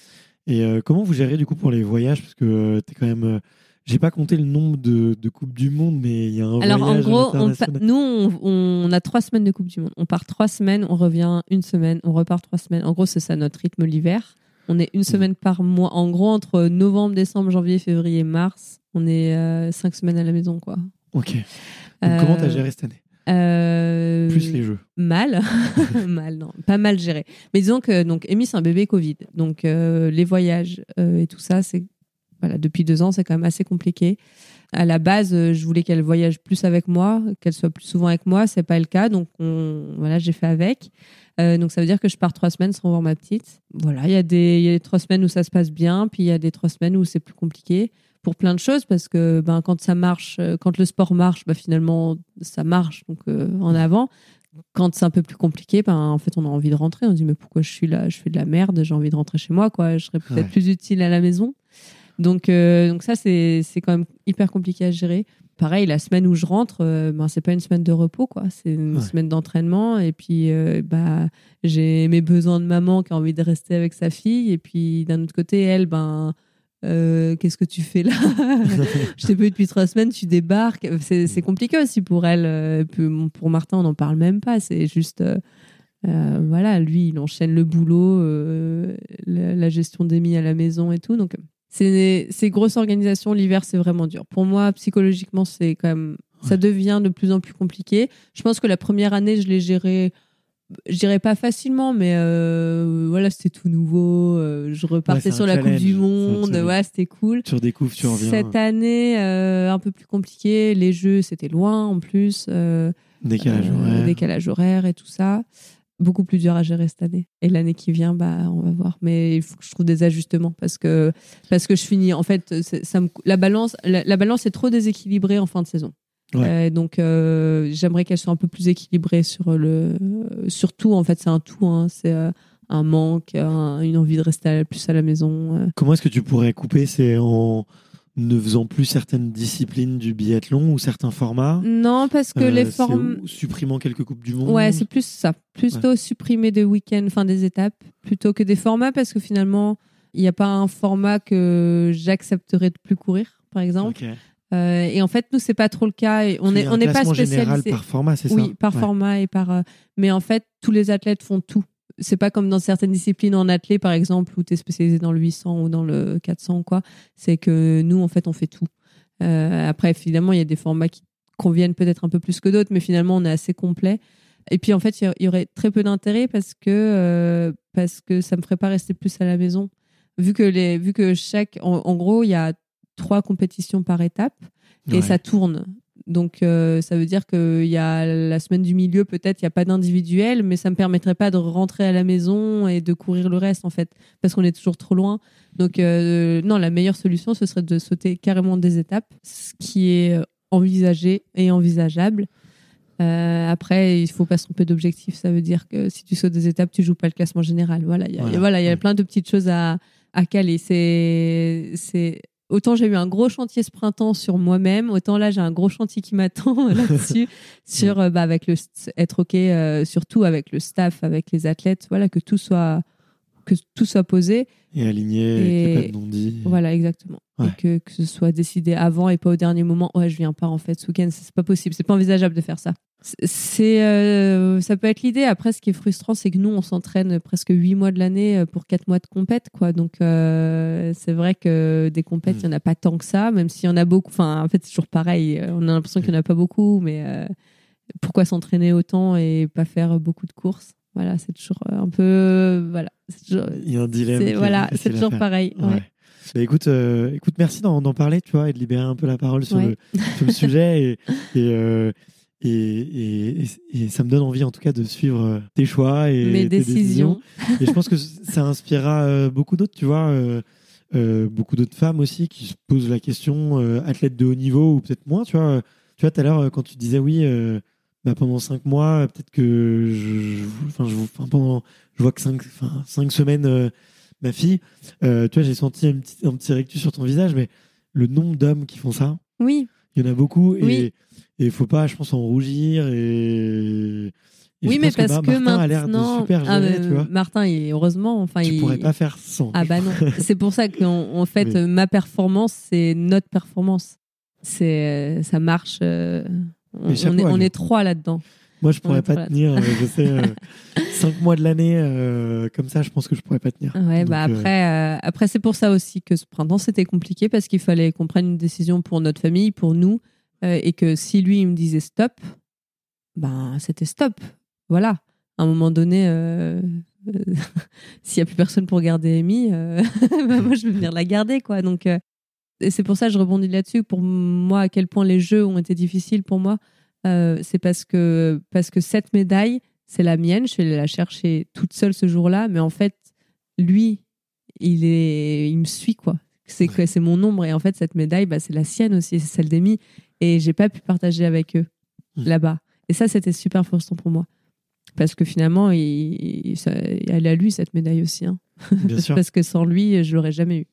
Et euh, comment vous gérez du coup pour les voyages? Parce que tu es quand même. euh, J'ai pas compté le nombre de, de Coupes du Monde, mais il y a un Alors en gros, on nous, on, on a trois semaines de Coupe du Monde. On part trois semaines, on revient une semaine, on repart trois semaines. En gros, c'est ça notre rythme l'hiver. On est une semaine par mois. En gros, entre novembre, décembre, janvier, février, mars, on est euh, cinq semaines à la maison, quoi. Ok. Donc, comment t'as Euh, géré cette année? Euh, Plus les jeux. Mal, mal, non, pas mal géré. Mais disons que donc Amy c'est un bébé Covid, donc euh, les voyages euh, et tout ça, c'est voilà depuis deux ans, c'est quand même assez compliqué. À la base, je voulais qu'elle voyage plus avec moi, qu'elle soit plus souvent avec moi, c'est pas le cas, donc on, voilà, j'ai fait avec. Donc ça veut dire que je pars trois semaines sans voir ma petite. Voilà, il y a des il y a des trois semaines où ça se passe bien, puis il y a des trois semaines où c'est plus compliqué pour plein de choses parce que ben quand ça marche, euh, quand le sport marche, ben, finalement ça marche donc euh, en avant quand c'est un peu plus compliqué, ben, en fait, on a envie de rentrer. On se dit, mais pourquoi je suis là? Je fais de la merde, j'ai envie de rentrer chez moi, quoi. Je serais peut-être Ouais. plus utile à la maison. Donc, euh, donc ça, c'est c'est quand même hyper compliqué à gérer. Pareil, la semaine où je rentre, euh, ben, c'est pas une semaine de repos, quoi. C'est une Ouais. semaine d'entraînement. Et puis, bah, j'ai mes besoins de maman qui a envie de rester avec sa fille. Et puis, d'un autre côté, elle, ben, euh, qu'est-ce que tu fais là Je t'ai pas eu depuis trois semaines, tu débarques. C'est c'est compliqué aussi pour elle. Euh, pour Martin, on n'en parle même pas. C'est juste, euh, voilà, lui, il enchaîne le boulot, euh, la, la gestion des mis à la maison et tout. Donc, c'est c'est grosse organisation. L'hiver, c'est vraiment dur. Pour moi, psychologiquement, c'est quand même, ça devient de plus en plus compliqué. Je pense que la première année, je l'ai géré. Je dirais pas facilement, mais euh, voilà, c'était tout nouveau. euh, je repartais sur la Coupe du Monde. Ouais, c'était cool. Tu redécouvres, tu reviens. Cette année, euh, un peu plus compliqué. Les jeux, c'était loin en plus. euh, Décalage horaire. décalage horaire et tout ça. Beaucoup plus dur à gérer cette année. Et l'année qui vient, bah, on va voir. Mais il faut que je trouve des ajustements parce que, parce que je finis. En fait, c'est- ça me, la, balance, la, la balance est trop déséquilibrée en fin de saison. Ouais. Euh, donc, euh, j'aimerais qu'elle soit un peu plus équilibrée sur le. Sur tout, en fait, c'est un tout. hein. C'est euh, un manque, un- une envie de rester à- plus à la maison. Comment est-ce que tu pourrais couper? C'est en ne faisant plus certaines disciplines du biathlon ou certains formats? Non, parce que Euh, les formes. Supprimant quelques Coupes du Monde? Ouais, c'est plus ça. Plutôt supprimer des week-ends, enfin des étapes, plutôt que des formats, parce que finalement, il n'y a pas un format que j'accepterais de plus courir, par exemple. Ok. Euh, et en fait, nous, c'est pas trop le cas. Et on est, a on un n'est pas spécialisé. par format, c'est ça Oui, par Ouais. format et par. euh, Mais en fait, tous les athlètes font tout. C'est pas comme dans certaines disciplines en athlée, par exemple, où tu es spécialisé dans le 800 ou dans le 400 ou quoi. C'est que nous, en fait, on fait tout. Euh, après, évidemment, il y a des formats qui conviennent peut-être un peu plus que d'autres, mais finalement, on est assez complet. Et puis, en fait, il y aurait très peu d'intérêt parce que, parce que ça me ferait pas rester plus à la maison. Vu que, les, vu que chaque. En, en gros, il y a trois compétitions par étape et Ouais. ça tourne. Donc, euh, ça veut dire qu'il y a la semaine du milieu, peut-être, il n'y a pas d'individuel, mais ça ne me permettrait pas de rentrer à la maison et de courir le reste, en fait, parce qu'on est toujours trop loin. Donc, euh, non, la meilleure solution, ce serait de sauter carrément des étapes, ce qui est envisagé et envisageable. Euh, après, il faut pas se tromper d'objectif. Ça veut dire que si tu sautes des étapes, tu joues pas le classement général. Voilà, il y a, Voilà. voilà, il y a plein de petites choses à, à caler. C'est autant j'ai eu un gros chantier ce printemps sur moi-même, autant là j'ai un gros chantier qui m'attend là-dessus sur euh, bah, avec le être ok, euh, surtout avec le staff, avec les athlètes. Voilà, que tout soit que tout soit posé. Et aligné, et qu'il n'y ait Et- pas de non-dit. Voilà, exactement. Ouais. Et que, que ce soit décidé avant et pas au dernier moment. Ouais, je viens pas en fait ce week-end. C'est pas possible. C'est pas envisageable de faire ça. C'est, euh, ça peut être l'idée. Après, ce qui est frustrant, c'est que nous, on s'entraîne presque huit mois de l'année pour quatre mois de compète, quoi. Donc, euh, c'est vrai que des compètes, Mm. il y en a pas tant que ça, même s'il y en a beaucoup. Enfin, en fait, c'est toujours pareil. On a l'impression qu'il y en a pas beaucoup, mais euh, pourquoi s'entraîner autant et pas faire beaucoup de courses? Voilà, c'est toujours un peu, voilà. Toujours, Il y a un dilemme. c'est- voilà, c'est toujours faire. pareil. Ouais. ouais. Bah, écoute, euh, écoute, merci d'en d'en parler, tu vois, et de libérer un peu la parole sur, Ouais. le, sur le sujet. Et, et, euh, Et, et, et- et ça me donne envie, en tout cas, de suivre euh, tes choix et Mes tes décisions. Et je pense que ça inspirera euh, beaucoup d'autres, tu vois, euh, euh, beaucoup d'autres femmes aussi qui se posent la question, euh, athlètes de haut niveau ou peut-être moins, tu vois. Tu vois, tout à l'heure, euh, quand tu disais oui, euh, bah, pendant cinq mois, euh, peut-être que je, je- enfin, je, enfin, pendant, je vois que cinq, enfin, cinq semaines, euh, ma fille, euh, tu vois, j'ai senti un petit, un petit rectus sur ton visage, mais le nombre d'hommes qui font ça, Oui, il y en a beaucoup et il faut pas, je pense, en rougir et. et oui, mais parce que Martin a l'air de maintenant, super Ah, mais tu vois. Martin, il- heureusement, enfin, Tu il pourrais pas faire sans. Ah bah non, c'est pour ça qu'en en fait, Mais- ma performance, c'est notre performance. C'est, ça marche. euh, on, on est, on est trois là-dedans. Moi, je pourrais pas voilà. tenir. euh, je sais, euh, cinq mois de l'année euh, comme ça, je pense que je pourrais pas tenir. Ouais, Donc, bah après, euh, après c'est pour ça aussi que ce printemps c'était compliqué parce qu'il fallait qu'on prenne une décision pour notre famille, pour nous, et que si lui il me disait stop, ben c'était stop. Voilà. À un moment donné, s'il y a plus personne pour garder Amy, bah, moi je vais venir la garder quoi. Donc et c'est pour ça que je rebondis là-dessus. Pour moi, à quel point les jeux ont été difficiles pour moi, euh, c'est parce que parce que cette médaille c'est la mienne. Je suis allée la chercher toute seule ce jour-là, mais en fait lui, il est, il me suit quoi. C'est que c'est mon ombre et en fait cette médaille, bah, c'est la sienne aussi, c'est celle d'Amy et j'ai pas pu partager avec eux Mm. là-bas. Et ça, c'était super frustrant pour moi parce que finalement, il, il- ça- elle à lui cette médaille aussi, hein. bien sûr. parce que sans lui, je l'aurais jamais eu.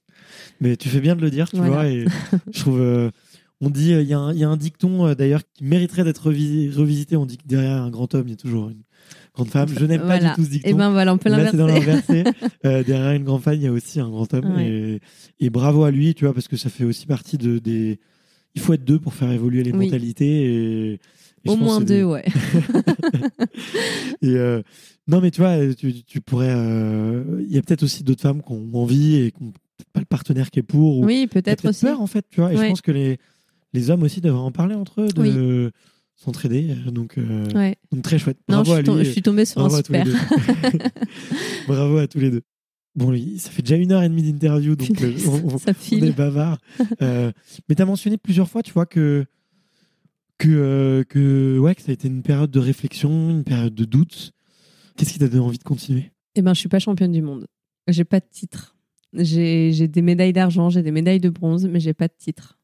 Mais tu fais bien de le dire, tu Voilà. vois. Et je trouve. euh, on dit, euh, il y, a un- il y a un dicton euh, d'ailleurs qui mériterait d'être revi- revisité. On dit que derrière un grand homme, il y a toujours une grande femme. Je n'aime pas du tout ce dicton. Et ben voilà, on peut Là, c'est dans l'inverser. l'inversé. Euh, derrière une grande femme, il y a aussi un grand homme. Ouais. Et, et bravo à lui, tu vois, parce que ça fait aussi partie de, des. Il faut être deux pour faire évoluer les Oui. mentalités. Et, et je Au moins deux, des- ouais. Et euh, non, mais tu vois, tu, tu pourrais. euh, Il y a peut-être aussi d'autres femmes qui ont envie et qui n'ont pas le partenaire qui est pour. Ou Oui, peut-être peut-être aussi. peur, en fait, tu vois. Et je pense que les, les hommes aussi devraient en parler entre eux, de s'entraider. Donc, euh, Ouais. donc, très chouette. Non, je à suis, tom- lui. je suis tombée sur Bravo un à super. Bravo à tous les deux. Bon, lui, ça fait déjà une heure et demie d'interview, donc euh, on, est bavard. Euh, mais tu as mentionné plusieurs fois, tu vois, que, que, euh, que, ouais, que ça a été une période de réflexion, une période de doute. Qu'est-ce qui t'a donné envie de continuer? Eh ben, je suis pas championne du monde. J'ai pas de titre. J'ai j'ai des médailles d'argent, j'ai des médailles de bronze, mais j'ai pas de titre.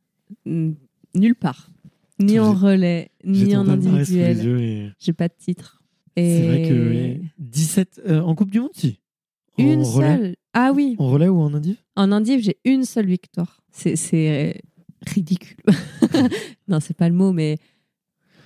Nulle part. Ni en relais, ni en individuel. et J'ai pas de titre. Et c'est vrai que ouais, 17 euh, en Coupe du Monde, si. En une relais, seule. Ah oui, En relais ou en indiv? En indiv, j'ai une seule victoire. C'est- C'est euh, ridicule. non, c'est pas le mot, mais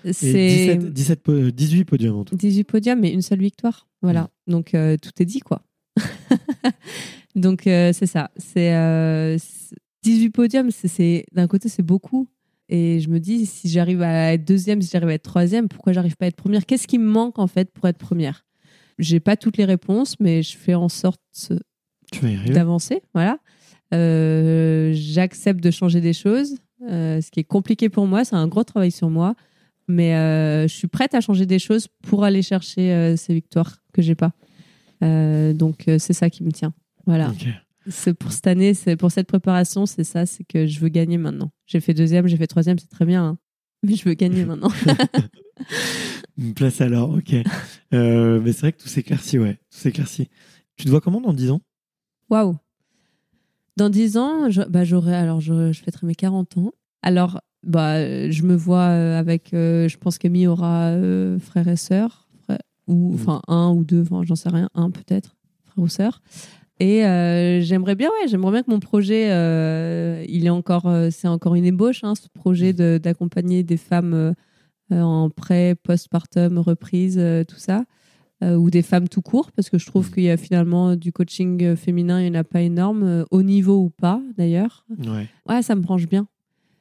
Et c'est 17, 17 po- euh, 18 podiums en tout. 18 podiums, mais une seule victoire. Voilà. Donc, euh, tout est dit, quoi. Donc, euh, c'est ça. C'est euh, c'est- 18 podiums, c'est d'un côté, c'est beaucoup. Et je me dis, si j'arrive à être deuxième, si j'arrive à être troisième, pourquoi j'arrive pas à être première? Qu'est-ce qui me manque, en fait, pour être première? J'ai pas toutes les réponses, mais je fais en sorte d'avancer. Voilà. Euh, J'accepte de changer des choses, euh, ce qui est compliqué pour moi. C'est un gros travail sur moi, mais euh, je suis prête à changer des choses pour aller chercher ces victoires que j'ai pas. Donc c'est ça qui me tient. Voilà. Ok. C'est pour cette année, c'est pour cette préparation, c'est ça, c'est que je veux gagner maintenant. J'ai fait deuxième, j'ai fait troisième, c'est très bien, hein. mais je veux gagner maintenant. Une place alors, ok. Euh, mais c'est vrai que tout s'éclaircit, ouais. Tout s'éclaircit. Tu te vois comment dans 10 ans? Waouh. Dans 10 ans, je, bah, j'aurai, alors je, je fêterai mes 40 ans. Alors, bah, je me vois euh, avec, euh, je pense qu'Amy aura euh, frère et sœur, ou Mhm. enfin un ou deux, enfin j'en sais rien, un peut-être, frère ou sœur. Et euh, j'aimerais bien, ouais, j'aimerais bien que mon projet, euh, il est encore, euh, c'est encore une ébauche, hein, ce projet de- d'accompagner des femmes en pré, postpartum, reprise, tout ça, ou des femmes tout court, parce que je trouve qu'il y a finalement du coaching féminin, il n'y en a pas énorme, au niveau ou pas d'ailleurs. Ouais. Ouais, ça me branche bien.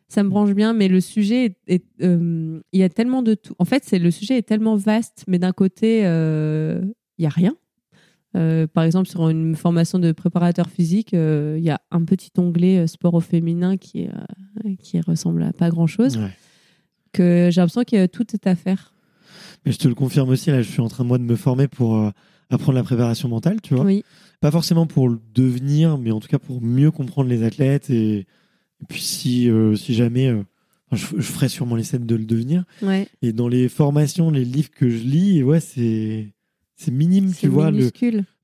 Ça me branche bien, mais le sujet est, il y a tellement de tout. En fait, c'est le sujet est tellement vaste, mais d'un côté, il y a rien. Euh, par exemple, sur une formation de préparateur physique, euh, il y a un petit onglet euh, sport au féminin qui, euh, qui ressemble à pas grand chose. Ouais. Que j'ai l'impression que tout est à faire. Mais je te le confirme aussi, là, je suis en train, moi, de me former pour apprendre la préparation mentale, tu vois. Oui, Pas forcément pour le devenir, mais en tout cas pour mieux comprendre les athlètes. Et, et puis, si, si jamais. je ferai sûrement l'essai de le devenir. Ouais. Et dans les formations, les livres que je lis, ouais, c'est c'est minime, tu vois, le,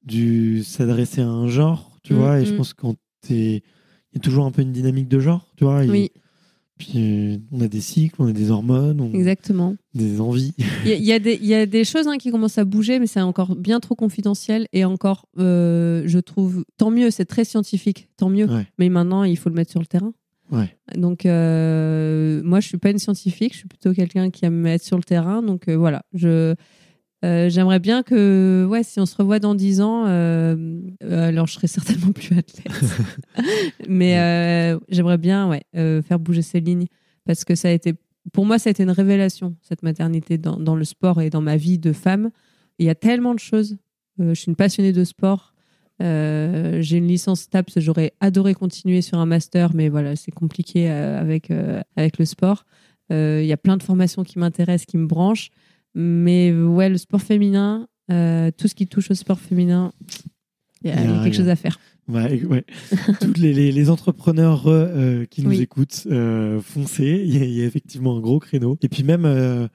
du s'adresser à un genre, tu Mm, vois. Et je mm. pense quand t'es, il y a toujours un peu une dynamique de genre, tu vois. et Oui, Puis euh, on a des cycles, on a des hormones, on exactement. des envies. Il y, a- y a des- il y a des choses hein, qui commencent à bouger, mais c'est encore bien trop confidentiel. Et encore, euh, je trouve, tant mieux, c'est très scientifique, tant mieux. Ouais. Mais maintenant, il faut le mettre sur le terrain. Ouais. Donc, euh, moi, je suis pas une scientifique, je suis plutôt quelqu'un qui aime me mettre sur le terrain. Donc, euh, voilà, je. Euh, J'aimerais bien que, ouais, si on se revoit dans 10 ans, euh, euh, alors je serai certainement plus athlète. Mais euh, j'aimerais bien, ouais, faire bouger ces lignes parce que ça a été, pour moi, ça a été une révélation cette maternité dans, dans le sport et dans ma vie de femme. Il y a tellement de choses. Je suis une passionnée de sport. Euh, j'ai une licence TAPS, j'aurais adoré continuer sur un master, mais voilà, c'est compliqué euh, avec, euh, avec le sport. Il y a plein de formations qui m'intéressent, qui me branchent. Mais ouais, le sport féminin, euh, tout ce qui touche au sport féminin, il y a, Il y quelque rien. chose à faire. Ouais, ouais. Tous les, les, les entrepreneurs euh, qui nous Oui. écoutent, euh, foncez. Il y, a, il y a effectivement un gros créneau. Et puis même, euh,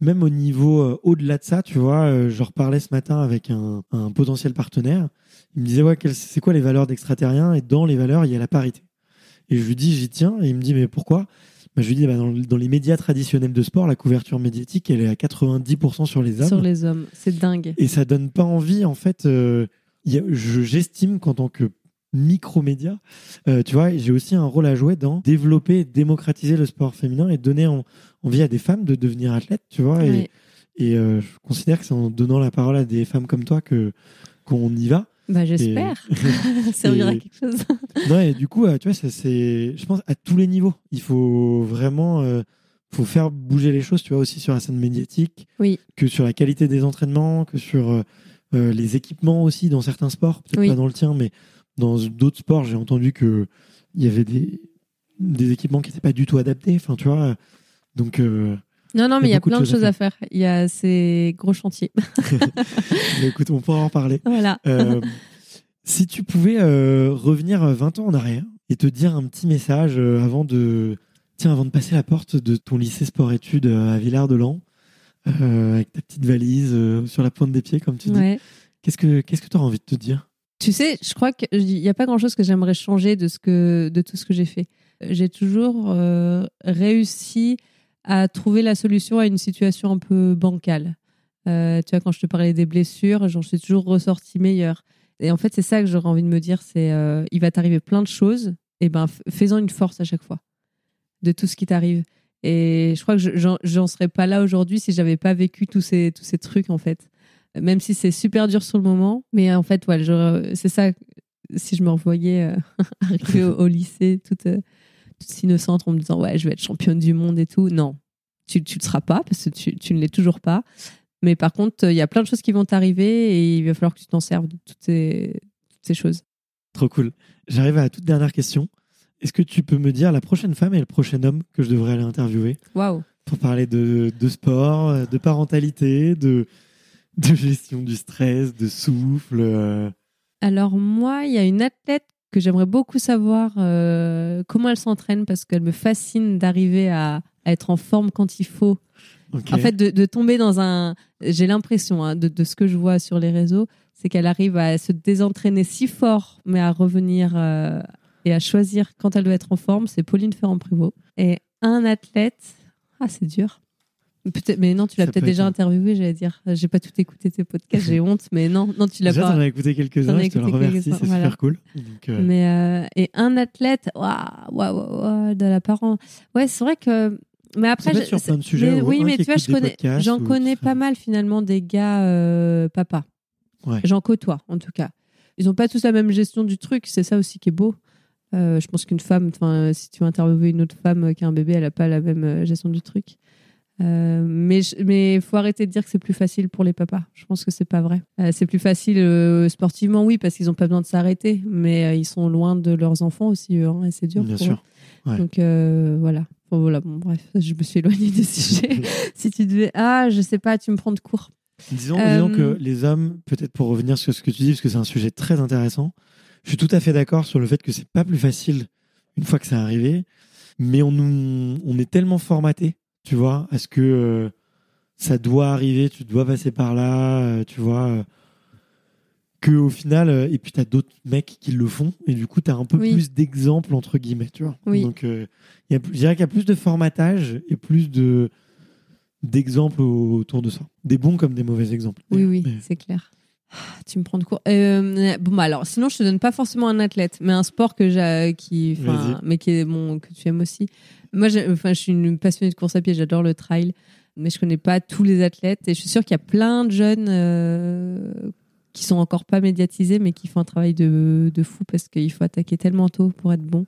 même au niveau euh, au-delà de ça, tu vois, euh, je reparlais ce matin avec un, un potentiel partenaire. Il me disait ouais, c'est quoi les valeurs d'extraterrien? Et dans les valeurs, il y a la parité. Et je lui dis j'y tiens. Et il me dit mais pourquoi? Bah, Je lui dis bah, dans, dans les médias traditionnels de sport, la couverture médiatique, elle est à 90% sur les hommes. Sur les hommes, c'est dingue. Et ça donne pas envie, en fait. euh, J'estime qu'en tant que micromédia, euh, tu vois, j'ai aussi un rôle à jouer dans développer et démocratiser le sport féminin et donner en- envie à des femmes de devenir athlètes, tu vois. Et, euh, je considère que c'est en donnant la parole à des femmes comme toi que qu'on y va. Bah, j'espère. Ça servira à et- quelque chose. non, et du coup, euh, tu vois, c'est, je pense, à tous les niveaux. Il faut vraiment, euh, faut faire bouger les choses, tu vois, aussi sur la scène médiatique, Oui. que sur la qualité des entraînements, que sur euh, les équipements aussi dans certains sports, peut-être Oui. pas dans le tien, mais dans d'autres sports, j'ai entendu que il y avait des, des équipements qui n'étaient pas du tout adaptés. Enfin, tu vois, donc, euh, Non, non, mais il y a plein de choses à choses à faire. Il y a ces gros chantiers. mais écoute, on pourra en parler. voilà. Euh, si tu pouvais euh, revenir 20 ans en arrière et te dire un petit message euh, avant de tiens avant de passer la porte de ton lycée sport-études à Villard-de-Lans euh, avec ta petite valise sur la pointe des pieds comme tu dis Ouais. qu'est-ce que qu'est-ce que tu envie de te dire? Tu sais, je crois qu'il n'y a pas grand-chose que j'aimerais changer de, ce que, de tout ce que j'ai fait. J'ai toujours réussi à trouver la solution à une situation un peu bancale. Euh, tu vois, quand je te parlais des blessures, j'en suis toujours ressortie meilleure. Et en fait, c'est ça que j'aurais envie de me dire, c'est euh, il va t'arriver plein de choses, et ben fais-en une force à chaque fois de tout ce qui t'arrive. Et je crois que je- j'en j'en serais pas là aujourd'hui si j'avais pas vécu tous ces, tous ces trucs, en fait. Même si c'est super dur sur le moment. Mais en fait, ouais, je- c'est ça. Si je me revoyais euh, arriver au, lycée toute, euh, toute innocente en me disant Ouais, je vais être championne du monde et tout. Non, tu ne le seras pas parce que tu, tu ne l'es toujours pas. Mais par contre, il y a plein de choses qui vont t'arriver et il va falloir que tu t'en serves de toutes ces, toutes ces choses. trop cool j'arrive à la toute dernière question est-ce que tu peux me dire la prochaine femme et le prochain homme que je devrais aller interviewer Waouh! pour parler de, de sport de parentalité de de gestion du stress de souffle euh, Alors moi, il y a une athlète que j'aimerais beaucoup savoir euh, comment elle s'entraîne parce qu'elle me fascine d'arriver à, à être en forme quand il faut. En fait, de, de tomber dans un... J'ai l'impression hein, de, de ce que je vois sur les réseaux, c'est qu'elle arrive à se désentraîner si fort, mais à revenir euh, et à choisir quand elle doit être en forme. C'est Pauline Ferrand-Prévot. Et un athlète... Ah, c'est dur. Mais non, tu l'as peut-être peut déjà être- interviewé, j'allais dire. J'ai pas tout écouté tes podcasts, j'ai honte, mais non, non, tu l'as pas. t'en as écouté quelques-uns, je te le remercie, c'est voilà. super cool. Donc, euh, Mais euh, et un athlète, waouh, waouh, waouh, waouh, de la parent. Ouais, c'est vrai que. Mais après, je- sur plein de sujets, mais ou oui, mais tu vois, je connais, j'en connais pas fait- mal finalement des gars euh, papa. Ouais. J'en côtoie en tout cas. Ils ont pas tous la même gestion du truc. C'est ça aussi qui est beau. Euh, je pense qu'une femme, si tu veux interviewer une autre femme qui a un bébé, elle a pas la même euh, gestion du truc. Euh, mais mais faut arrêter de dire que c'est plus facile pour les papas. Je pense que c'est pas vrai. Euh, c'est plus facile euh, sportivement, oui, parce qu'ils ont pas besoin de s'arrêter, mais ils sont loin de leurs enfants aussi, eux, hein, et c'est dur. Bien pour sûr. eux. Ouais. Donc voilà. Bon, voilà. Bon, bref, je me suis éloignée des sujets. si tu devais, ah, je sais pas, tu me prends de court. Disons, disons que les hommes, peut-être pour revenir sur ce que tu dis, parce que c'est un sujet très intéressant, je suis tout à fait d'accord sur le fait que c'est pas plus facile une fois que c'est arrivé. mais on, nous, on est tellement formaté, tu vois, à ce que euh, ça doit arriver, tu dois passer par là, euh, tu vois, euh, que au final, et puis tu as d'autres mecs qui le font, et du coup, tu as un peu Oui. plus d'exemples, entre guillemets, tu vois. Oui. Donc, y a, je dirais qu'il y a plus de formatage et plus de d'exemples au- autour de ça. Des bons comme des mauvais exemples. Oui, oui, c'est clair. Ah, Tu me prends de court. Euh, bon, bah alors, sinon, je te donne pas forcément un athlète, mais un sport que j'ai, qui, mais qui est bon, que tu aimes aussi. Moi, enfin, je suis une passionnée de course à pied, j'adore le trail, mais je connais pas tous les athlètes et je suis sûre qu'il y a plein de jeunes euh, qui sont encore pas médiatisés, mais qui font un travail de, de fou parce qu'il faut attaquer tellement tôt pour être bon.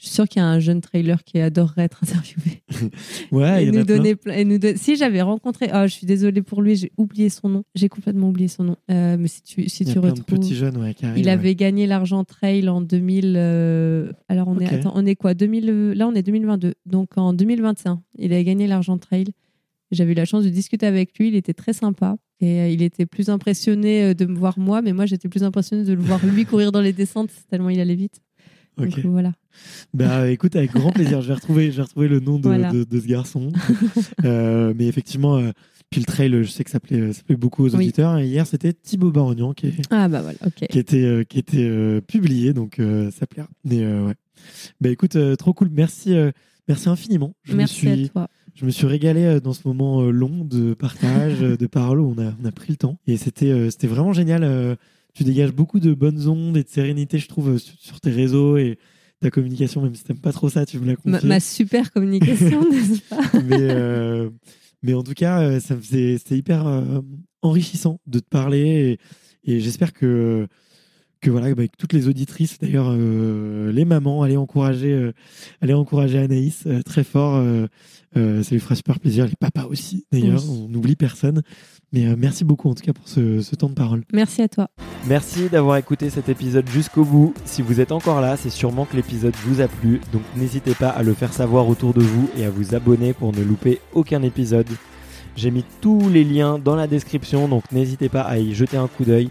Je suis sûre qu'il y a un jeune trailer qui adorerait être interviewé Ouais, et il nous a plein. donner plein- et nous don- Si j'avais rencontré, oh, je suis désolée pour lui, j'ai oublié son nom. J'ai complètement oublié son nom. Euh, mais si tu si Il y a tu plein retrouves, de petits jeunes ouais, qui arrivent, il ouais. avait gagné l'argent trail en 2000. euh, Alors on est attends, on est quoi 2000 euh, Là on est 2022. Donc en 2021, il avait gagné l'argent trail. J'avais eu la chance de discuter avec lui. Il était très sympa et euh, il était plus impressionné de me voir moi, mais moi j'étais plus impressionnée de le voir lui courir dans les descentes tellement il allait vite. Donc Ok. voilà. Bah écoute, avec grand plaisir. Je vais retrouver, je vais retrouver le nom de, Voilà. de, de ce garçon. Euh, mais effectivement, euh, puis le trail, je sais que ça plaît, ça plaît beaucoup aux Oui. auditeurs. Et hier, c'était Thibaut Barognan qui, Ah bah voilà. Ok. qui était, euh, qui était euh, publié, donc ça plaira. Mais ouais. Bah écoute, trop cool. Merci, merci infiniment. Je Merci me suis, à toi. je me suis régalé dans ce moment long de partage, de parole où on a, on a pris le temps. Et c'était, c'était vraiment génial. Tu dégages beaucoup de bonnes ondes et de sérénité, je trouve, sur, tes réseaux et ta communication, même si t'aimes pas trop ça, tu me l'as Ma, confié. ma super communication, n'est-ce pas? Mais, euh, mais en tout cas, euh, ça me faisait, c'était hyper euh, enrichissant de te parler et, et j'espère que que voilà, bah, que toutes les auditrices, d'ailleurs euh, les mamans, allez encourager, euh, allez encourager Anaïs euh, très fort. euh, euh, ça lui fera super plaisir. Les papas aussi, d'ailleurs, Oui. on n'oublie personne. Mais euh, merci beaucoup en tout cas pour ce, ce temps de parole. Merci à toi. Merci d'avoir écouté cet épisode jusqu'au bout. Si vous êtes encore là, c'est sûrement que l'épisode vous a plu, donc n'hésitez pas à le faire savoir autour de vous et à vous abonner pour ne louper aucun épisode. J'ai mis tous les liens dans la description, donc n'hésitez pas à y jeter un coup d'œil.